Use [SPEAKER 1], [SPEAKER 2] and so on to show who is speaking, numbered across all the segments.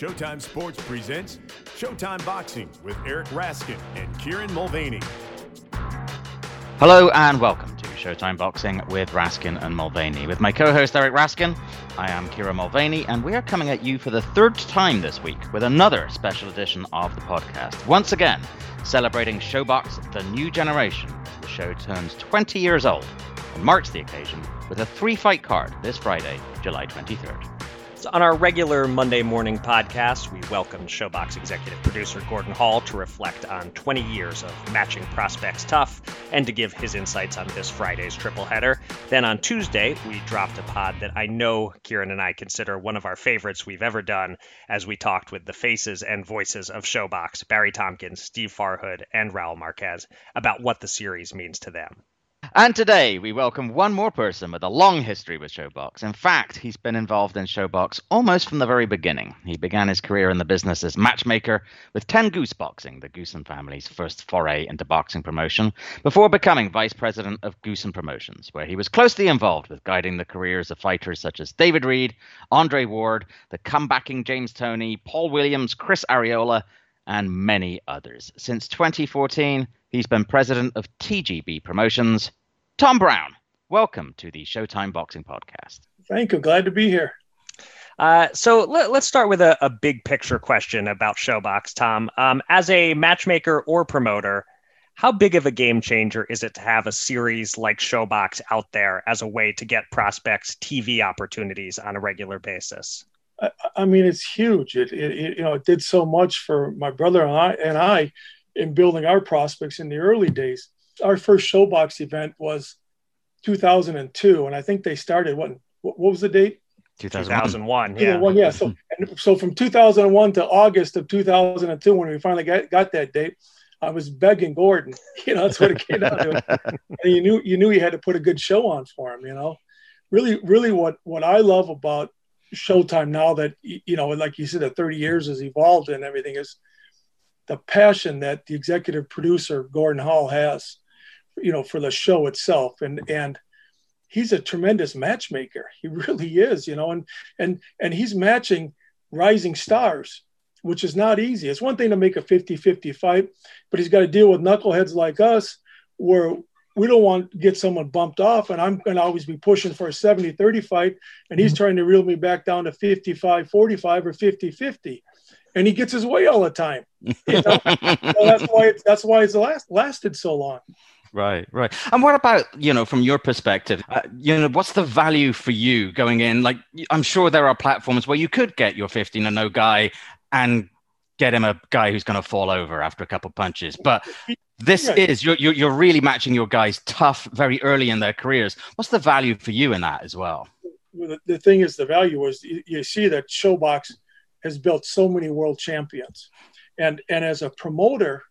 [SPEAKER 1] Showtime Sports presents Showtime Boxing with Eric Raskin and Kieran Mulvaney.
[SPEAKER 2] Hello and welcome to Showtime Boxing with Raskin and Mulvaney. With my co host Eric Raskin, I am Kieran Mulvaney, and we are coming at you for the third time this week with another special edition of the podcast. Once again, celebrating ShoBox The New Generation. The show turns 20 years old and marks the occasion with a three fight card this Friday, July 23rd.
[SPEAKER 3] So on our regular Monday morning podcast, we welcome ShoBox executive producer Gordon Hall to reflect on 20 years of matching prospects tough and to give his insights on this Friday's triple header. Then on Tuesday, we dropped a pod that I know Kieran and I consider one of our favorites we've ever done as we talked with the faces and voices of ShoBox, Barry Tompkins, Steve Farhood, and Raul Marquez about what the series means to them.
[SPEAKER 2] And today we welcome one more person with a long history with ShoBox. In fact, he's been involved in ShoBox almost from the very beginning. He began his career in the business as matchmaker with 10 Goose Boxing, the Goossen family's first foray into boxing promotion, before becoming vice president of Goossen Promotions, where he was closely involved with guiding the careers of fighters such as David Reid, Andre Ward, the comebacking James Toney, Paul Williams, Chris Arreola, and many others. Since 2014, he's been president of TGB Promotions Tom Brown, welcome to the Showtime Boxing Podcast.
[SPEAKER 4] Thank you. Glad to be here.
[SPEAKER 3] Uh, so let, us start with a, a, big picture question about ShoBox, Tom. Um, as a matchmaker or promoter, how big of a game changer is it to have a series like ShoBox out there as a way to get prospects TV opportunities on a regular basis?
[SPEAKER 4] I, I mean, it's huge. It, it, it, you know, it did so much for my brother and I, and I in building our prospects in the early days our first ShoBox event was 2002, and I think they started what what was the date?
[SPEAKER 3] 2001. yeah.
[SPEAKER 4] yeah. So and so from 2001 to August of 2002, when we finally got, got that date, I was begging Gordon. You know, that's what it came down to. and you knew you knew you had to put a good show on for him. You know, really, really, what what I love about Showtime now that you know, like you said, that 30 years has evolved and everything is the passion that the executive producer Gordon Hall has you know, for the show itself. And and he's a tremendous matchmaker. He really is, you know, and and and he's matching rising stars, which is not easy. It's one thing to make a 50-50 fight, but he's got to deal with knuckleheads like us where we don't want to get someone bumped off and i'm going to always be pushing for a 70-30 fight and he's mm-hmm. trying to reel me back down to 55-45 or 50-50 and he gets his way all the time you know? so that's why it's that's why it's last, lasted so long
[SPEAKER 2] Right, right. And what about, you know, from your perspective, uh, you know, what's the value for you going in? Like, I'm sure there are platforms where you could get your 15 and no guy and get him a guy who's going to fall over after a couple punches. But this yeah. is, you're, you're, you're really matching your guys tough very early in their careers. What's the value for you in that as well?
[SPEAKER 4] well the, the thing is, the value is you, you see that ShoBox has built so many world champions. And, and as a promoter,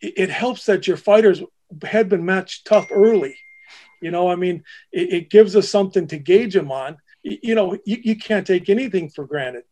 [SPEAKER 4] it helps that your fighters had been matched tough early. You know, I mean, it, it gives us something to gauge them on. You, you know, you, you, can't take anything for granted.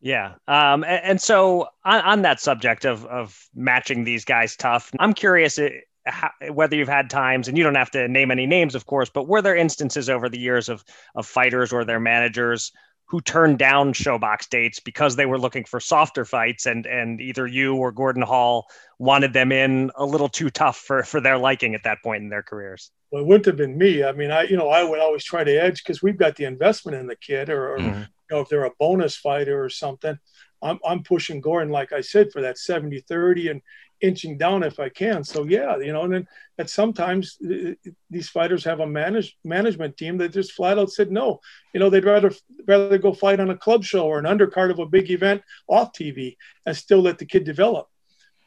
[SPEAKER 3] Yeah. Um, and, and so on, on, that subject of, of matching these guys tough, I'm curious how, whether you've had times, and you don't have to name any names, of course, but were there instances over the years of, of fighters or their managers who turned down ShoBox dates because they were looking for softer fights and and either you or Gordon Hall wanted them in a little too tough for for their liking at that point in their careers.
[SPEAKER 4] Well, it wouldn't have been me. I mean, I you know I would always try to edge because we've got the investment in the kid, or, or mm-hmm. you know if they're a bonus fighter or something. I'm, I'm pushing Gordon, like I said, for that 70 30. And inching down if I can. So yeah, you know, and then at sometimes uh, uh, these fighters have a manage, management team that just flat out said no. You know, they'd rather rather go fight on a club show or an undercard of a big event off TV and still let the kid develop.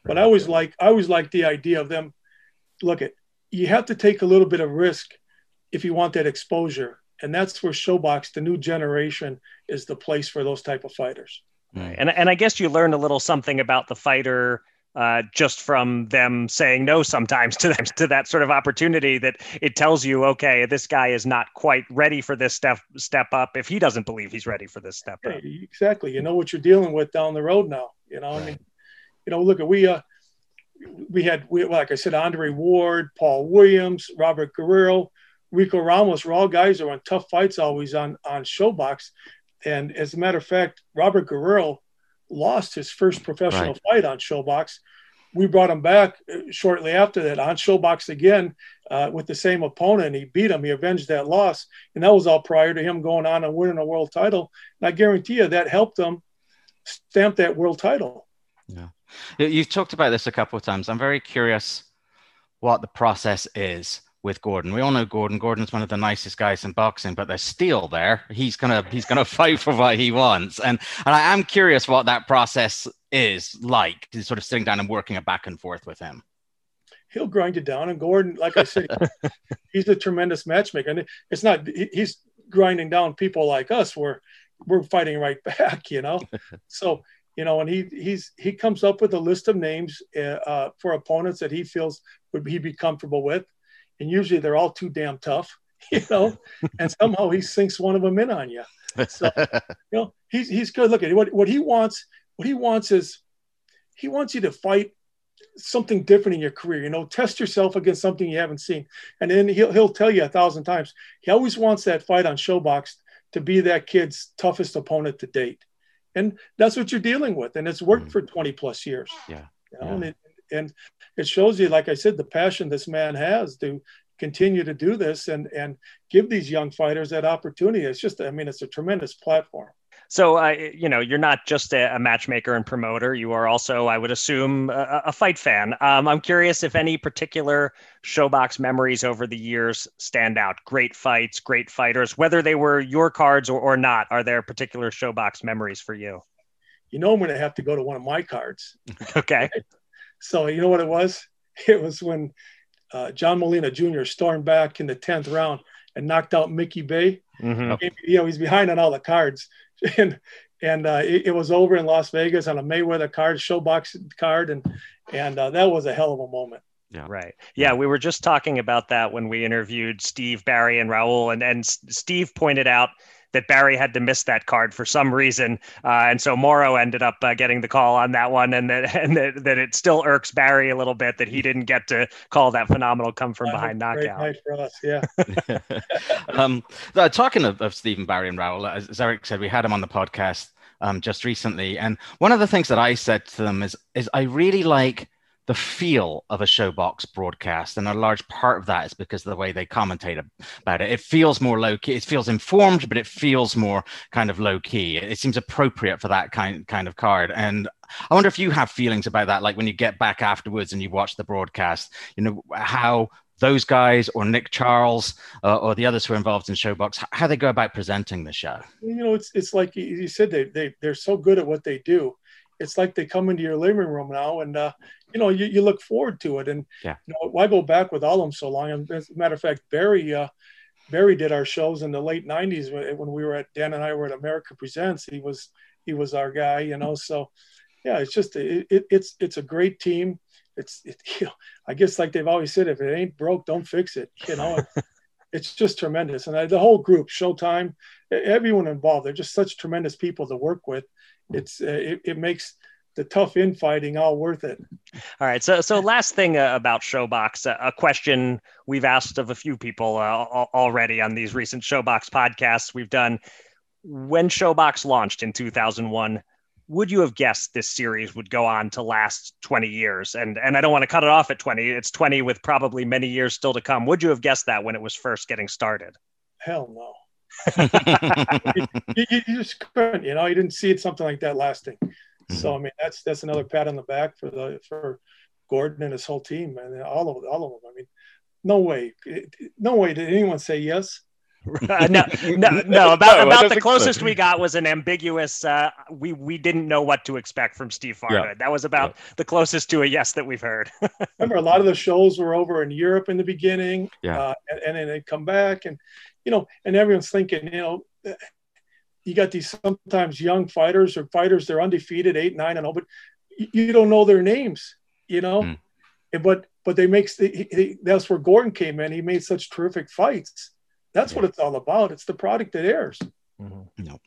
[SPEAKER 4] But I always like I always like the idea of them. Look at you have to take a little bit of risk if you want that exposure, and that's where ShoBox, the new generation, is the place for those type of fighters.
[SPEAKER 3] Right. And and I guess you learned a little something about the fighter uh, just from them saying no sometimes to them to that sort of opportunity that it tells you okay this guy is not quite ready for this step step up if he doesn't believe he's ready for this step up
[SPEAKER 4] exactly you know what you're dealing with down the road now you know right. i mean you know look at we uh we had we, like i said andre ward paul williams robert guerrero Rico Ramos were all guys that were in tough fights always on on ShoBox. And as a matter of fact, Robert Guerrero lost his first professional right. fight on ShoBox. We brought him back uh, shortly after that on ShoBox again uh, with the same opponent. He beat him. He avenged that loss, and that was all prior to him going on and winning a world title. And I guarantee you that helped him stamp that world title.
[SPEAKER 2] Yeah, you've talked about this a couple of times. I'm very curious what the process is with Gordon. We all know Gordon. Gordon's one of the nicest guys in boxing, but there's steel there. He's gonna he's gonna fight for what he wants, and and I am curious what that process is like. To sort of sitting down and working it back and forth with him.
[SPEAKER 4] He'll grind it down, and Gordon, like I said, he's a tremendous matchmaker. And it's not he's grinding down people like us. Where we're fighting right back, you know. so you know, and he he's he comes up with a list of names uh, uh, for opponents that he feels would he be comfortable with and usually they're all too damn tough, you know, and somehow he sinks one of them in on you. So, you know, he's he's good. Look at what what he wants. What he wants is he wants you to fight something different in your career. You know, test yourself against something you haven't seen, and then he'll he'll tell you a thousand times. He always wants that fight on ShoBox to be that kid's toughest opponent to date, and that's what you're dealing with. And it's worked mm. for 20 plus years.
[SPEAKER 2] Yeah.
[SPEAKER 4] You know, yeah. And, it, and it shows you, like I said, the passion this man has to continue to do this and and give these young fighters that opportunity. It's just, I mean, it's a tremendous platform.
[SPEAKER 3] So, uh, you know, you're not just a, a, matchmaker and promoter. You are also, I would assume, a, a fight fan. Um, I'm curious if any particular ShoBox memories over the years stand out. Great fights, great fighters, whether they were your cards or, or not. Are there particular ShoBox memories for you?
[SPEAKER 4] You know, I'm going to have to go to one of my cards.
[SPEAKER 3] okay.
[SPEAKER 4] So you know what it was? It was when uh, John Molina Jr. stormed back in the tenth round and knocked out Mickey Bey. Mm-hmm. You know, he's behind on all the cards, and and uh, it, it, was over in Las Vegas on a Mayweather card, ShoBox card, and and uh, that was a hell of a moment.
[SPEAKER 3] Yeah. Right. Yeah, we were just talking about that when we interviewed Steve, Barry, and Raul, and and Steve pointed out that Barry had to miss that card for some reason, uh, and so Mauro ended up uh, getting the call on that one, and that and that, that it still irks Barry a little bit that he didn't get to call that phenomenal come from behind knockout.
[SPEAKER 4] Night for us, yeah.
[SPEAKER 2] um, uh, talking of, of Stephen Barry and Raul, as Eric said, we had him on the podcast um, just recently, and one of the things that I said to them is is I really like the feel of a ShoBox broadcast and a large part of that is because of the way they commentate about it. It feels more low key it feels informed but it feels more kind of low key it, seems appropriate for that kind kind of card. And i wonder if you have feelings about that like when you get back afterwards and you watch the broadcast you know how those guys or Nick Charles uh, or the others who are involved in ShoBox, how they go about presenting the show?
[SPEAKER 4] You know, it's it's like you said, they, they they're so good at what they do it's like they come into your living room now and uh, you know you, you look forward to it. And
[SPEAKER 2] yeah.
[SPEAKER 4] you know why go back with all of them so long? And as a matter of fact barry uh, barry did our shows in the late 90s when, when we were at dan and i were at america presents. He was he was our guy you know so yeah it's just it, it, it's it's a great team. It's it, you know i guess like they've always said if it ain't broke don't fix it you know? It's just tremendous. And I, the whole group showtime everyone involved they're just such tremendous people to work with it's uh, it, it makes the tough infighting all worth it.
[SPEAKER 3] All right. So, so last thing uh, about ShoBox, uh, a question we've asked of a few people uh, already on these recent ShoBox podcasts we've done. When ShoBox launched in 2001, would you have guessed this series would go on to last 20 years? And and I don't want to cut it off at 20. It's 20 with probably many years still to come. Would you have guessed that when it was first getting started?
[SPEAKER 4] Hell no. you, you, just couldn't, you know, you didn't see it something like that lasting. Mm-hmm. So I mean, that's that's another pat on the back for the for Gordon and his whole team and all of all of them. I mean, no way, no way did anyone say yes.
[SPEAKER 3] uh, no, no, no. About, no, about the closest we got was an ambiguous. Uh, we we didn't know what to expect from Steve Farhood. Yeah. That was about yeah. the closest to a yes that we've heard.
[SPEAKER 4] Remember, a lot of the shows were over in Europe in the beginning,
[SPEAKER 2] yeah, uh,
[SPEAKER 4] and, and then they come back, and you know, and everyone's thinking, you know, you got these sometimes young fighters or fighters they're undefeated, eight, nine, and all, but you don't know their names, you know. Mm. But but they makes the, he, that's where Gordon came in. He made such terrific fights. That's yeah. what it's all about. It's the product that airs.
[SPEAKER 2] Mm-hmm. No. All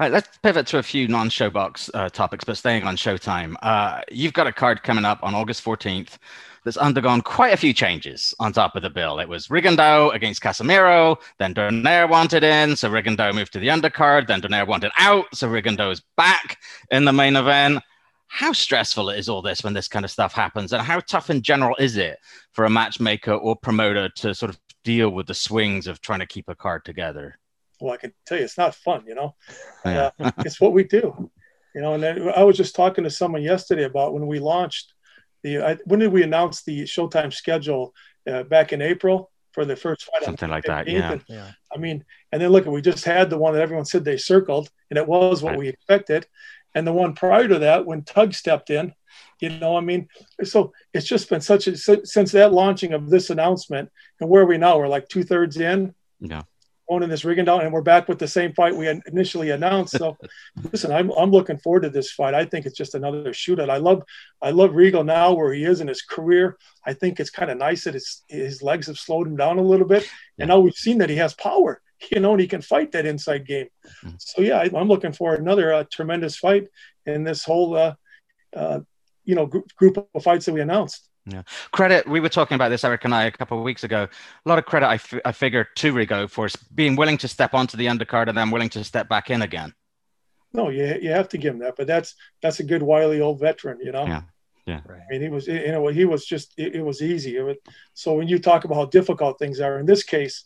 [SPEAKER 2] right, let's pivot to a few non-ShoBox uh, topics, but staying on Showtime. Uh, you've got a card coming up on August 14th that's undergone quite a few changes on top of the bill. It was Rigondeaux against Casimero, then Donaire wanted in, so Rigondeaux moved to the undercard, then Donaire wanted out, so Rigondeaux is back in the main event. How stressful is all this when this kind of stuff happens, and how tough in general is it for a matchmaker or promoter to sort of deal with the swings of trying to keep a card together?
[SPEAKER 4] Well, I can tell you, it's not fun. You know, yeah. uh, it's what we do. You know, and I was just talking to someone yesterday about when we launched the. I, when did we announce the Showtime schedule? Uh, back in April for the first fight.
[SPEAKER 2] Something like that. Yeah.
[SPEAKER 4] And, yeah. I mean, and then look, we just had the one that everyone said they circled, and it was what right. we expected. And the one prior to that, when Tug stepped in, you know, I mean, so it's just been such a since that launching of this announcement, and where are we now? We're like two thirds in.
[SPEAKER 2] Yeah
[SPEAKER 4] owning this Rigondeaux, and we're back with the same fight we initially announced. So, listen, I'm I'm looking forward to this fight. I think it's just another shootout. I love I love Rigo now where he is in his career. I think it's kind of nice that his his legs have slowed him down a little bit, and now we've seen that he has power. You know, and he can fight that inside game. Mm-hmm. So yeah, I, am looking for another uh, tremendous fight in this whole uh, uh, you know group, group of fights that we announced.
[SPEAKER 2] Yeah. Credit, we were talking about this, Eric and I, a couple of weeks ago. A lot of credit, I, f- I figure, to Rigo for being willing to step onto the undercard and then willing to step back in again.
[SPEAKER 4] No, you, you have to give him that, but that's that's a good wily old veteran, you know.
[SPEAKER 2] Yeah, yeah.
[SPEAKER 4] I mean, he was, you know, he was just it, it was easy. It was, so when you talk about how difficult things are, in this case,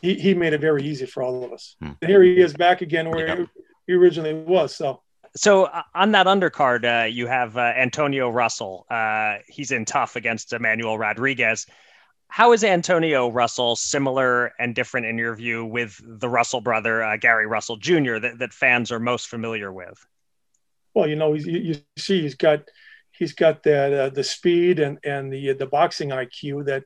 [SPEAKER 4] he, he made it very easy for all of us. Hmm. And here he is back again where he originally was. So
[SPEAKER 3] so uh, on that undercard, uh, you have uh, Antonio Russell. Uh, he's in tough against Emmanuel Rodriguez. How is Antonio Russell similar and different in your view with the Russell brother, uh, Gary Russell Jr., that, that fans are most familiar with?
[SPEAKER 4] Well, you know, you, you see, he's got he's got that uh, the speed and and the the boxing IQ that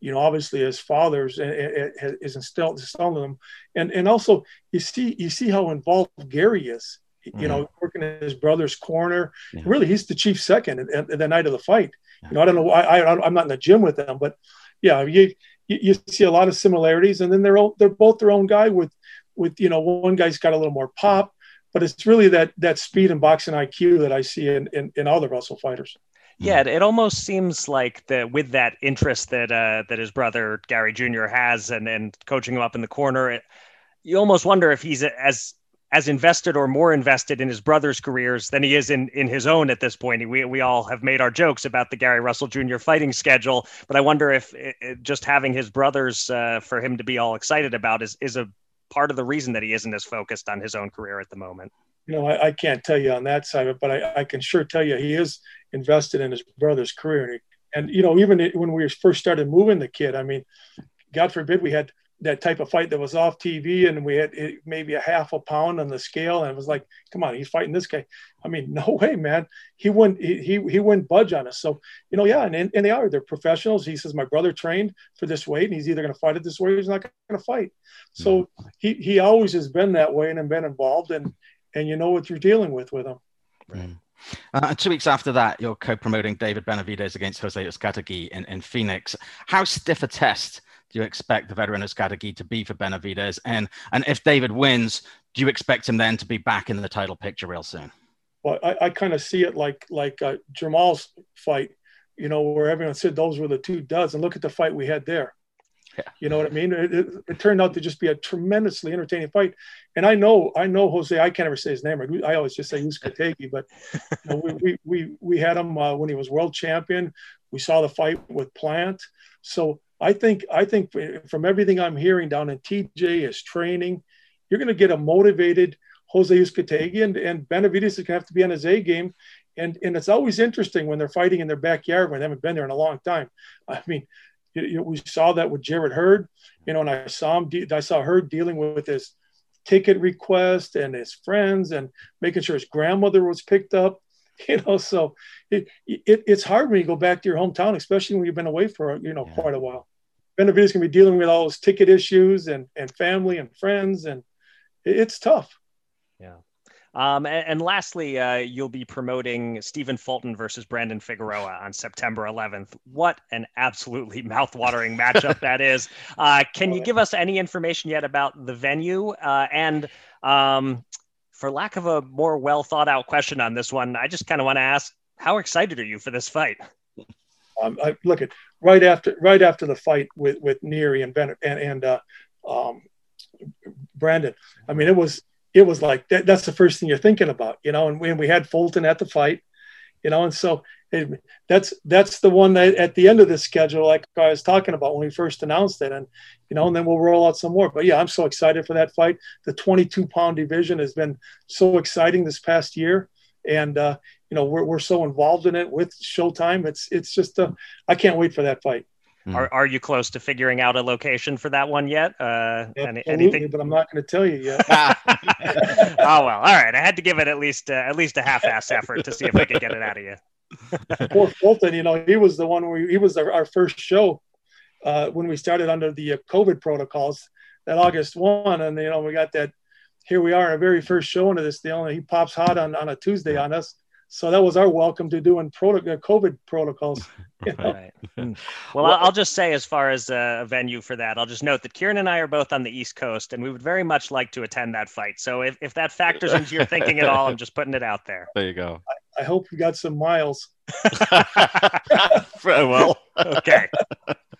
[SPEAKER 4] you know obviously his father's is instilled instilled in him, and and also you see you see how involved Gary is mm-hmm. you know, mm-hmm. working in his brother's corner. Yeah. Really, he's the chief second at, at, the night of the fight. Yeah. You know, I don't know. I, I I'm not in the gym with them, but yeah, you, you, you see a lot of similarities, and then they're all, they're both their own guy with with you know one guy's got a little more pop, but it's really that that speed and boxing IQ that I see in in, in all the Russell fighters.
[SPEAKER 3] Yeah, it, almost seems like that with that interest that uh, that his brother Gary Jr. has, and and coaching him up in the corner, it, you almost wonder if he's as as invested or more invested in his brother's careers than he is in in his own at this point. We we all have made our jokes about the Gary Russell Jr. fighting schedule, but I wonder if it, it, just having his brothers uh, for him to be all excited about is is a part of the reason that he isn't as focused on his own career at the moment.
[SPEAKER 4] You know, I, I can't tell you on that side but I, I, can sure tell you he is invested in his brother's career. And And, you know, even when we first started moving the kid, I mean, God forbid we had that type of fight that was off TV and we had maybe a half a pound on the scale and it was like, come on, he's fighting this guy. I mean, no way, man. He wouldn't he he, he wouldn't budge on us. So, you know, yeah, and, and they are. They're professionals. He says, My brother trained for this weight and he's either gonna fight it this way or he's not gonna fight. So mm-hmm. he he always has been that way and been involved and and you know what you're dealing with with him.
[SPEAKER 2] Right. Uh, two weeks after that, you're co-promoting David Benavidez against Jose Uzcategui in, in Phoenix. How stiff a test do you expect the veteran Uzcategui to be for Benavidez? And and if David wins, do you expect him then to be back in the title picture real soon?
[SPEAKER 4] Well, I, I kind of see it like like uh, Jermall's fight, you know, where everyone said those were the two duds, and look at the fight we had there. Yeah. You know what I mean? It, it, it, turned out to just be a tremendously entertaining fight. And I know, I know Jose. I can't ever say his name. I always just say Uzcategui, but you know, we, we, we we had him uh, when he was world champion. We saw the fight with Plant. So I think I think from everything I'm hearing down in TJ is training, you're going to get a motivated Jose Uzcategui and, and Benavidez is going to have to be on his A game. And, and it's always interesting when they're fighting in their backyard when they haven't been there in a long time. I mean, you, we saw that with Jarrett Hurd, you know, and I saw him, de- I saw Hurd dealing with his ticket request and his friends and making sure his grandmother was picked up. you know so it, it, it's hard when you go back to your hometown especially when you've been away for you know yeah. quite a while benavidez can be dealing with all those ticket issues and and family and friends and it, it's tough
[SPEAKER 3] yeah um, and, and, lastly, uh, you'll be promoting Stephen Fulton versus Brandon Figueroa on September 11th. What an absolutely mouthwatering matchup that is! Uh, can you give us any information yet about the venue uh, and um, for lack of a more well thought out question on this one, I just kind of want to ask how excited are you for this fight?
[SPEAKER 4] Um, I, look at right after right after the fight with with Nery and Ben and and uh, um, Brandon. I mean, it was it was like that, that's the first thing you're thinking about, you know. And we, and we had Fulton at the fight, you know, and so it, that's that's the one that at the end of the schedule, like I was talking about when we first announced it, and you know, and then we'll roll out some more. But yeah, I'm so excited for that fight. The 22 pound division has been so exciting this past year, and uh, you know, we're we're so involved in it with Showtime. It's it's just uh, I can't wait for that fight.
[SPEAKER 3] Mm. Are, are you close to figuring out a location for that one yet? Uh,
[SPEAKER 4] any, anything? But I'm not going to tell you yet.
[SPEAKER 3] oh well, all right. I had to give it at least uh, at least a half-ass effort to see if I could get it out of you.
[SPEAKER 4] Poor Fulton, you know, he was the one where he was our, our first show uh, when we started under the uh, COVID protocols that August one, and you know we got that. Here we are, our very first show into this deal, and he pops hot on, on a Tuesday on us so that was our welcome to doing proto- uh, COVID protocols. You know?
[SPEAKER 3] right. Well, well, I'll just say, as far as a venue for that, I'll just note that Kieran and I are both on the East Coast, and we would very much like to attend that fight. So if, if that factors into your thinking at all, I'm just putting it out there.
[SPEAKER 2] There you go.
[SPEAKER 4] I, I hope you got some miles.
[SPEAKER 2] Very well.
[SPEAKER 3] okay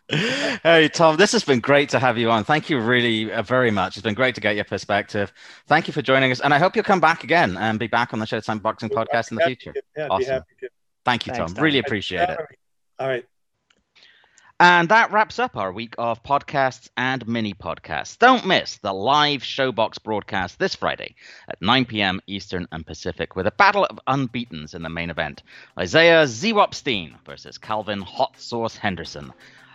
[SPEAKER 2] hey tom this has been great to have you on thank you really uh, very much it's been great to get your perspective thank you for joining us and i hope you'll come back again and be back on the showtime boxing podcast in the future
[SPEAKER 4] yeah, awesome.
[SPEAKER 2] thank you tom. tom really appreciate it
[SPEAKER 4] all right
[SPEAKER 2] and that wraps up our week of podcasts and mini podcasts. Don't miss the live ShoBox broadcast this Friday at 9 p.m. Eastern and Pacific with a battle of unbeatens in the main event. Isaiah Zwopstein versus Calvin Hot Sauce Henderson.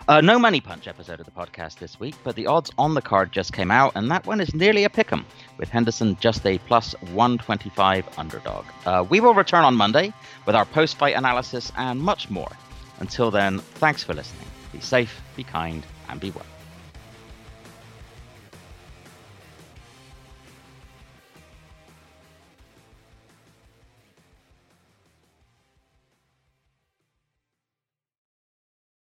[SPEAKER 2] Uh, no Money Punch episode of the podcast this week, but the odds on the card just came out, and that one is nearly a pick 'em, with Henderson just a plus 125 underdog. Uh, we will return on Monday with our post fight analysis and much more. Until then, thanks for listening. Be safe, be kind, and be well.